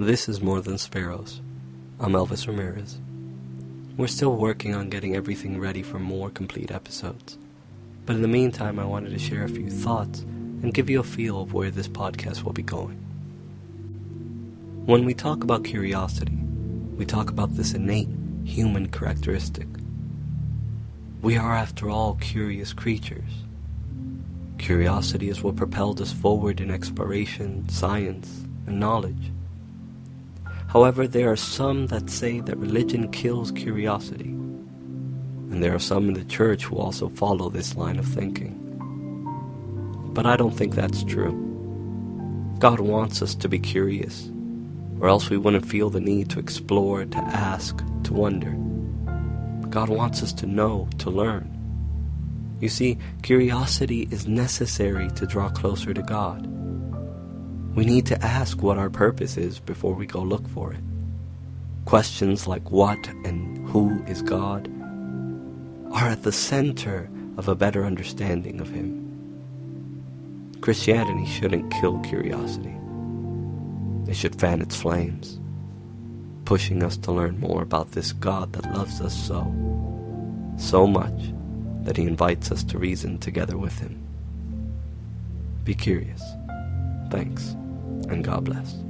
This is More Than Sparrows. I'm Elvis Ramirez. We're still working on getting everything ready for more complete episodes. But in the meantime, I wanted to share a few thoughts and give you a feel of where this podcast will be going. When we talk about curiosity, we talk about this innate human characteristic. We are, after all, curious creatures. Curiosity is what propelled us forward in exploration, science, and knowledge. However, there are some that say that religion kills curiosity. And there are some in the church who also follow this line of thinking. But I don't think that's true. God wants us to be curious, or else we wouldn't feel the need to explore, to ask, to wonder. God wants us to know, to learn. You see, curiosity is necessary to draw closer to God. We need to ask what our purpose is before we go look for it. Questions like what and who is God are at the center of a better understanding of Him. Christianity shouldn't kill curiosity. It should fan its flames, pushing us to learn more about this God that loves us so, so much that He invites us to reason together with Him. Be curious. Thanks, and God bless.